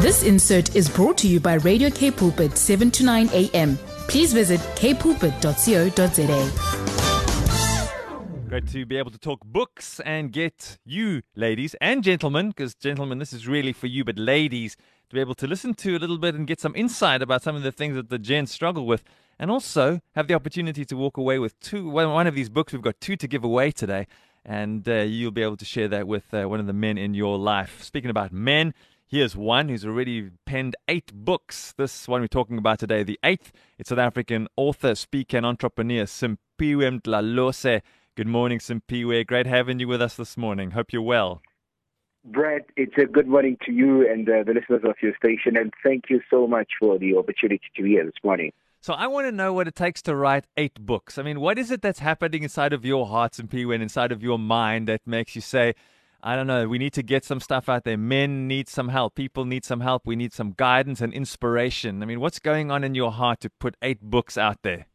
This insert is brought to you by Radio K Pulpit 7 to 9 a.m. Please visit kpulpit.co.za. Great to be able to talk books and get you, ladies and gentlemen, because gentlemen, this is really for you, but ladies, to be able to listen to a little bit and get some insight about some of the things that the gents struggle with, and also have the opportunity to walk away with two. One of these books, we've got two to give away today, and uh, you'll be able to share that with uh, one of the men in your life. Speaking about men, Here's one who's already penned eight books. This one we're talking about today, the eighth. It's South African author, speaker, and entrepreneur Simphiwe Mdlalose. Good morning, Simphiwe. Great having you with us this morning. Hope you're well. Brad, it's a good morning to you and uh, the listeners of your station, and thank you so much for the opportunity to be here this morning. So I want to know what it takes to write eight books. I mean, what is it that's happening inside of your heart, Simphiwe, and inside of your mind that makes you say, I don't know. We need to get some stuff out there. Men need some help. People need some help. We need some guidance and inspiration. I mean, what's going on in your heart to put eight books out there?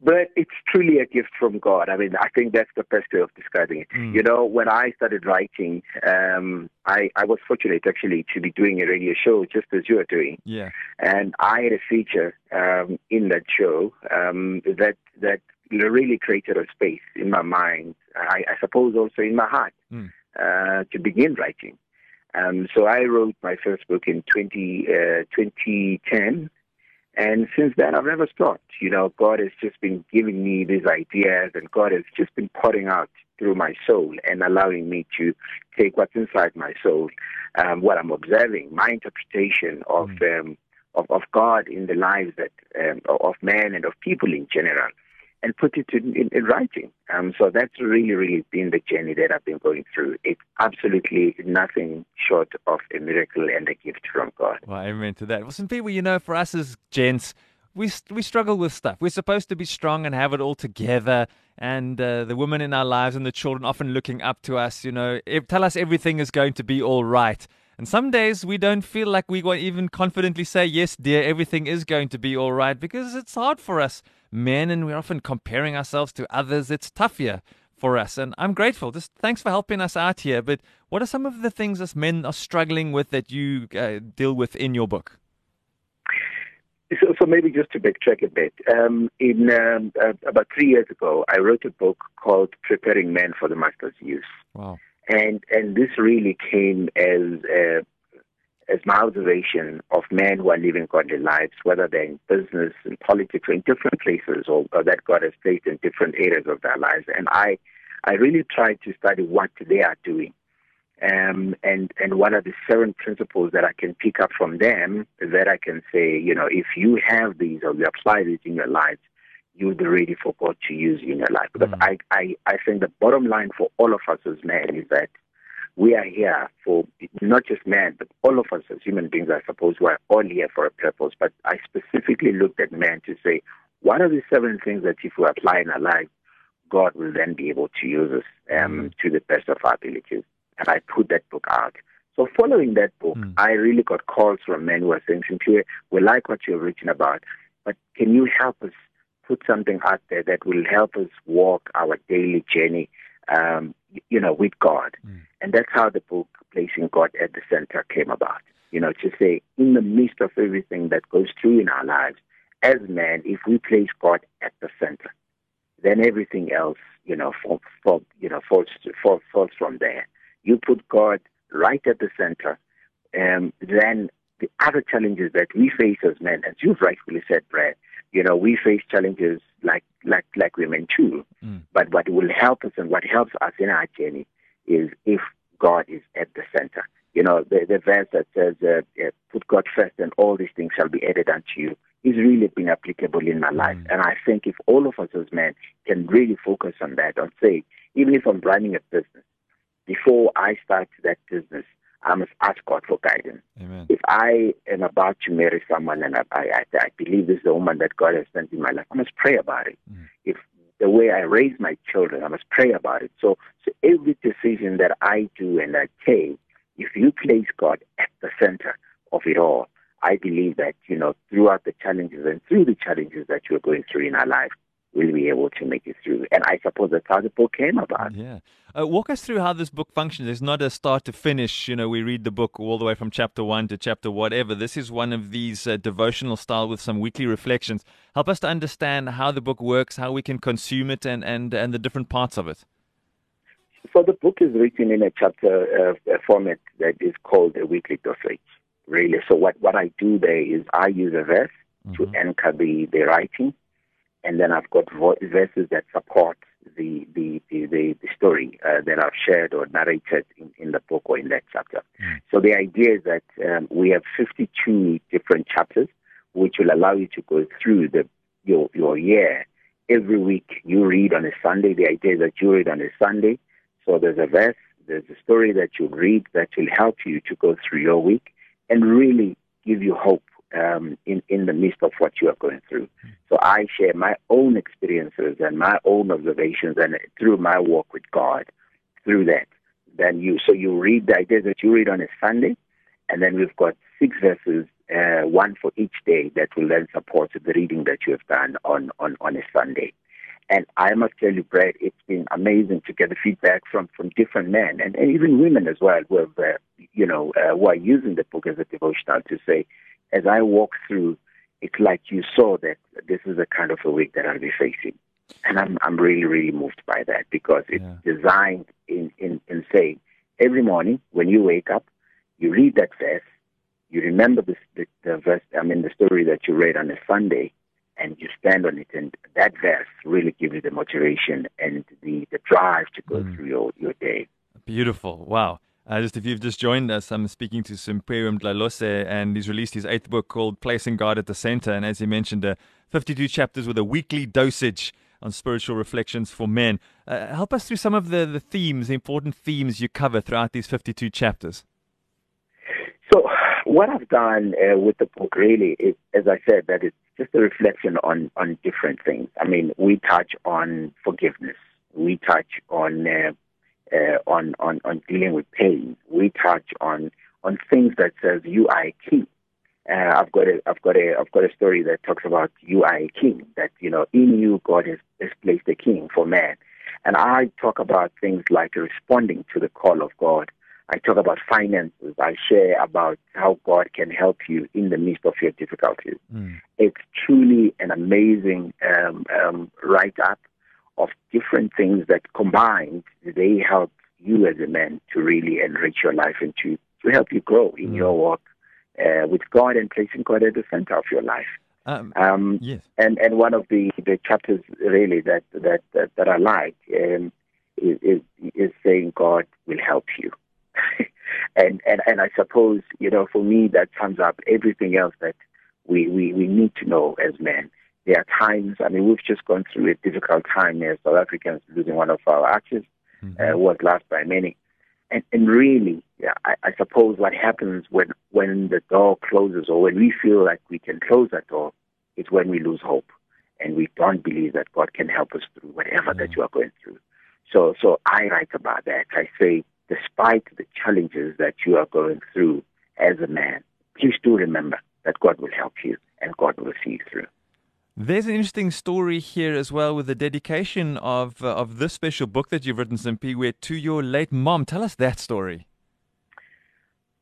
But it's truly a gift from God. I mean, I think that's the best way of describing it. Mm. You know, when I started writing, um, I, I was fortunate actually to be doing a radio show just as you are doing. Yeah. And I had a feature um, in that show um, that that really created a space in my mind, I, I suppose also in my heart, mm. uh, to begin writing. Um, so I wrote my first book in 20, uh, 2010. And since then, I've never stopped. You know, God has just been giving me these ideas, and God has just been pouring out through my soul and allowing me to take what's inside my soul, um, what I'm observing, my interpretation of, mm. um, of, of God in the lives that um, of man and of people in general and put it in, in, in writing. Um, so that's really, really been the journey that I've been going through. It's absolutely nothing short of a miracle and a gift from God. Well, amen to that. Well, some people, you know, for us as gents, we we struggle with stuff. We're supposed to be strong and have it all together. And uh, the women in our lives and the children often looking up to us, you know, tell us everything is going to be all right. And some days we don't feel like we can even confidently say, yes, dear, everything is going to be all right because it's hard for us men and we're often comparing ourselves to others. It's tough here for us. And I'm grateful. Just thanks for helping us out here. But what are some of the things us men are struggling with that you uh, deal with in your book? So, so maybe just to backtrack a bit, um, in um, uh, about three years ago, I wrote a book called "Preparing Men for the Master's Use." Wow! And and this really came as a as my observation of men who are living godly lives, whether they're in business, in politics, or in different places, or, or, that God has placed in different areas of their lives. And I, I really try to study what they are doing, um, and and what are the seven principles that I can pick up from them that I can say, you know, if you have these or you apply these in your lives, you'll be ready for God to use you in your life. Because mm. I, I, I think the bottom line for all of us as men is that we are here for not just men, but all of us as human beings, I suppose, we are all here for a purpose. But I specifically looked at men to say, what are the seven things that if we apply in our life, God will then be able to use us um, mm. to the best of our abilities? And I put that book out. So following that book, mm. I really got calls from men who are saying, we like what you've written about, but can you help us put something out there that will help us walk our daily journey um, you know, with God. Mm. And that's how the book Placing God at the Center came about. You know, to say, in the midst of everything that goes through in our lives, as men, if we place God at the center, then everything else, you know, fall, fall, you know, falls, fall, falls from there. You put God right at the center, and then the other challenges that we face as men, as you've rightfully said, Brad, you know, we face challenges like like like women too. Mm. But what will help us and what helps us in our journey is if God is at the center. You know, the, the verse that says, uh, uh, "Put God first, and all these things shall be added unto you," is really been applicable in my life. Mm. And I think if all of us as men can really focus on that, and say, even if I'm running a business, before I start that business, I must ask God for guidance. Amen. If I am about to marry someone and I, I, I believe this is the woman that God has sent in my life, I must pray about it. Mm. If the way I raise my children, I must pray about it. So, so every decision that I do and I take, if you place God at the center of it all, I believe that, you know, throughout the challenges and through the challenges that you're going through in our life, will be able to make it through. And I suppose that's how the book came about. Yeah. Uh, walk us through how this book functions. It's not a start to finish. You know, we read the book all the way from chapter one to chapter whatever. This is one of these uh, devotional style with some weekly reflections. Help us to understand how the book works, how we can consume it, and, and, and the different parts of it. So the book is written in a chapter uh, format that is called a weekly dosage, really. So what, what I do there is I use a verse mm-hmm. to anchor the, the writing and then I've got vo- verses that support the the the, the, the story uh, that I've shared or narrated in, in the book or in that chapter. Mm. So the idea is that um, we have 52 different chapters, which will allow you to go through the your your year. Every week you read on a Sunday. The idea is that you read on a Sunday. So there's a verse, there's a story that you read that will help you to go through your week and really give you hope um, in, in the midst of what you are going through. So I share my own experiences and my own observations and through my walk with God, through that. Then you, so you read the ideas that you read on a Sunday, and then we've got six verses, uh, one for each day that will then support the reading that you have done on, on, on a Sunday. And I must tell you, Brad, it's been amazing to get the feedback from, from different men and, and even women as well who have, uh, you know, uh, who are using the book as a devotional to say, as I walk through, it's like you saw that this is the kind of a week that I'll be facing. And I'm I'm really, really moved by that because it's yeah. designed in, in, in saying every morning when you wake up, you read that verse, you remember the, the, the verse, I mean, the story that you read on a Sunday, and you stand on it. And that verse really gives you the motivation and the, the drive to go mm. through your, your day. Beautiful. Wow. Uh, just if you've just joined us, I'm speaking to Simphiwe Mdlalose, and he's released his eighth book called Placing God at the Center. And as he mentioned, uh, 52 chapters with a weekly dosage on spiritual reflections for men. Uh, help us through some of the, the themes, the important themes you cover throughout these 52 chapters. So, what I've done uh, with the book really is, as I said, that it's just a reflection on, on different things. I mean, we touch on forgiveness, we touch on uh, uh, on, on, on dealing with pain. We touch on, on things that says you are a king. Uh, I've got a, I've got a, I've got a story that talks about you are a king. That you know, in you, God has, has placed a king for man. And I talk about things like responding to the call of God. I talk about finances. I share about how God can help you in the midst of your difficulties. Mm. It's truly an amazing um, um, write up of different things that combined, they help you as a man to really enrich your life and to, to help you grow in mm. your walk uh, with God and placing God at the center of your life. Um, um, yes. And and one of the, the chapters really that that that, that I like um, is, is, is saying God will help you. and and and I suppose you know for me that sums up everything else that we we, we need to know as men. There are times, I mean, we've just gone through a difficult time as South Africans losing one of our archers, mm-hmm. uh, was lost by many. And, and really, yeah, I, I suppose what happens when, when the door closes or when we feel like we can close that door is when we lose hope and we don't believe that God can help us through whatever mm-hmm. that you are going through. So, so I write about that. I say, despite the challenges that you are going through as a man, please do remember that God will help you and God will see you through. There's an interesting story here as well with the dedication of uh, of this special book that you've written, Simphiwe, to your late mom. Tell us that story.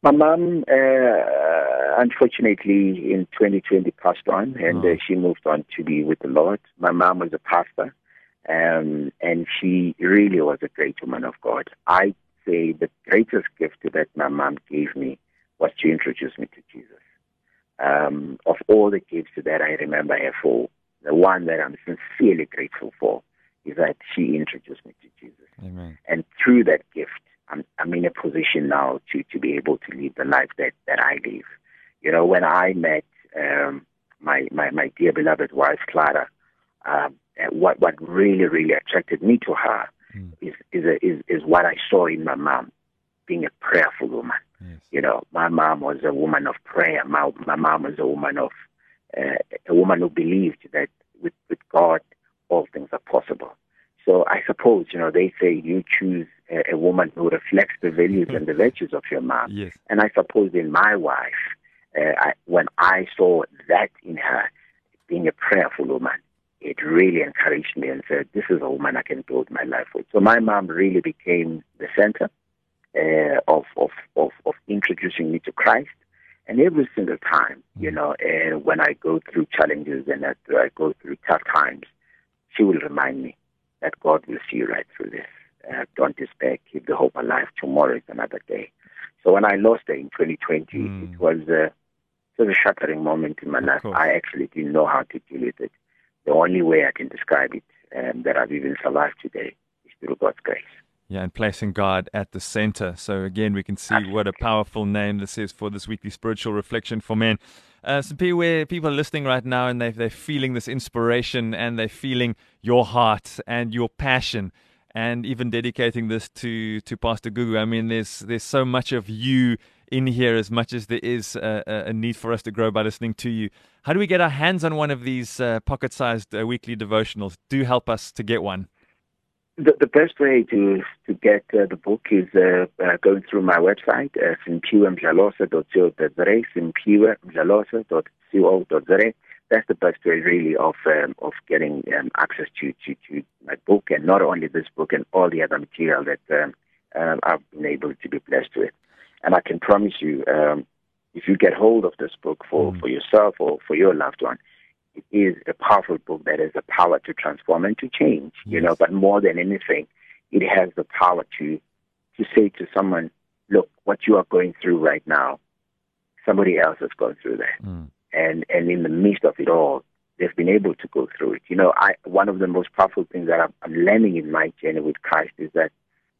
My mom, uh, unfortunately, in 2020 passed on, and oh. uh, she moved on to be with the Lord. My mom was a pastor, um, and she really was a great woman of God. I say the greatest gift that my mom gave me was to introduce me to Jesus um, of all the gifts that I remember her for, the one that I'm sincerely grateful for is that she introduced me to Jesus. Amen. And through that gift, I'm, I'm in a position now to, to be able to live the life that, that I live. You know, when I met um, my, my, my dear beloved wife, Clara, um, what, what really, really attracted me to her mm. is, is, a, is, is what I saw in my mom, being a prayerful woman. Yes. You know, my mom was a woman of prayer. My, my mom was a woman of uh, a woman who believed that with, with God all things are possible. So I suppose you know they say you choose a, a woman who reflects the values and the virtues of your mom. Yes. And I suppose in my wife, uh, I, when I saw that in her, being a prayerful woman, it really encouraged me and said, "This is a woman I can build my life with." So my mom really became the center uh, of, of of of introducing me to Christ. And every single time, you know, uh, when I go through challenges and after I go through tough times, she will remind me that God will see you right through this. Uh, don't despair. Keep the hope alive. Tomorrow is another day. So when I lost her in 2020, mm. it was uh, it was a shattering moment in my life. I actually didn't know how to deal with it. The only way I can describe it um, that I've even survived today is through God's grace. Yeah, and placing God at the center. So again, we can see what a powerful name this is for this weekly spiritual reflection for men. Uh, so where people are listening right now and they, they're feeling this inspiration and they're feeling your heart and your passion and even dedicating this to, to Pastor Gugu. I mean, there's, there's so much of you in here as much as there is a, a need for us to grow by listening to you. How do we get our hands on one of these uh, pocket sized uh, weekly devotionals? Do help us to get one. The, the best way to to get uh, the book is uh, uh, going through my website, uh, simphiwemdlalose.co.za. That's the best way, really, of um, of getting um, access to, to, to my book, and not only this book and all the other material that um, um, I've been able to be blessed with. And I can promise you, um, if you get hold of this book for, mm. for yourself or for your loved one, it is a powerful book that has the power to transform and to change, you know, but more than anything, it has the power to to say to someone, look, what you are going through right now, somebody else has gone through that. Mm. And and in the midst of it all, they've been able to go through it. You know, I one of the most powerful things that I'm, I'm learning in my journey with Christ is that,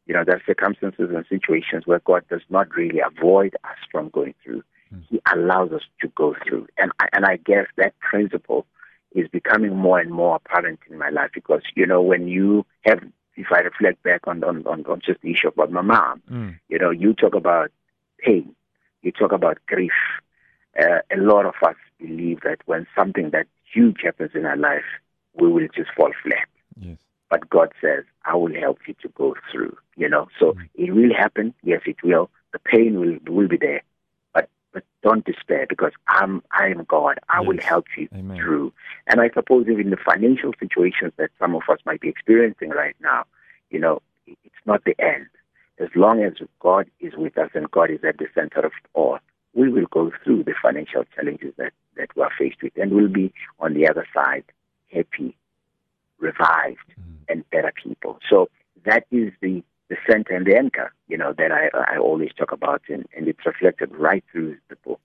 you know, there are circumstances and situations where God does not really avoid us from going through. He allows us to go through. And I, and I guess that principle is becoming more and more apparent in my life because, you know, when you have, if I reflect back on, on, on, on just the issue about my mom, mm. you know, you talk about pain, you talk about grief. Uh, a lot of us believe that when something that huge happens in our life, we will just fall flat. Yes. But God says, I will help you to go through, you know. So mm. it will happen. Yes, it will. The pain will, will be there but don't despair because I'm I am God. I yes. will help you Amen. through. And I suppose even the financial situations that some of us might be experiencing right now, you know, it's not the end. As long as God is with us and God is at the center of it all, we will go through the financial challenges that, that we're faced with and we'll be on the other side happy, revived, mm. and better people. So that is the the center and the anchor, you know, that I, I always talk about, and, and it's reflected right through the book.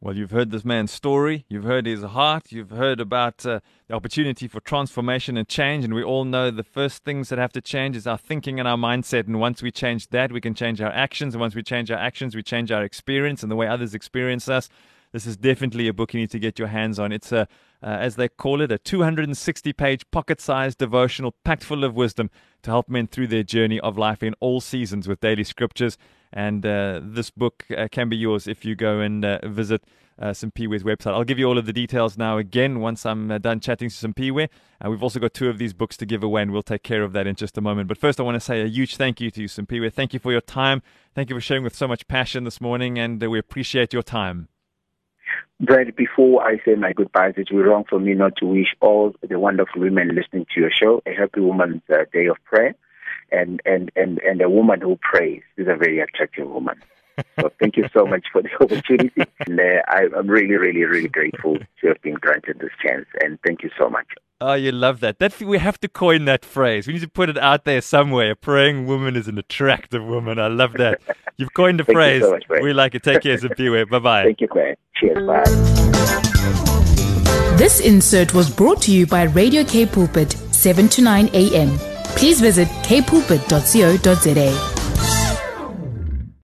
Well, you've heard this man's story, you've heard his heart, you've heard about uh, the opportunity for transformation and change, and we all know the first things that have to change is our thinking and our mindset. And once we change that, we can change our actions. And once we change our actions, we change our experience and the way others experience us. This is definitely a book you need to get your hands on. It's a, uh, as they call it, a 260 page pocket sized devotional packed full of wisdom to help men through their journey of life in all seasons with daily scriptures. And uh, this book uh, can be yours if you go and uh, visit uh, Simphiwe's website. I'll give you all of the details now again once I'm uh, done chatting to Simphiwe. And we've also got two of these books to give away, and we'll take care of that in just a moment. But first, I want to say a huge thank you to you, Simphiwe. Thank you for your time. Thank you for sharing with so much passion this morning, and uh, we appreciate your time. Brad, before I say my goodbyes, it would be wrong for me not to wish all the wonderful women listening to your show a happy Women's uh, Day of Prayer. And, and, and, and a woman who prays is a very attractive woman. So thank you so much for the opportunity. And uh, I'm really, really, really grateful to have been granted this chance. And thank you so much. Oh, you love that. That we have to coin that phrase. We need to put it out there somewhere. A praying woman is an attractive woman. I love that. You've coined the phrase. So much, we like it. Take care, Simphiwe. Bye bye. Thank you, Claire. Cheers. Bye. This insert was brought to you by Radio K Pulpit, 7 to 9 a.m. Please visit kpulpit.co.za.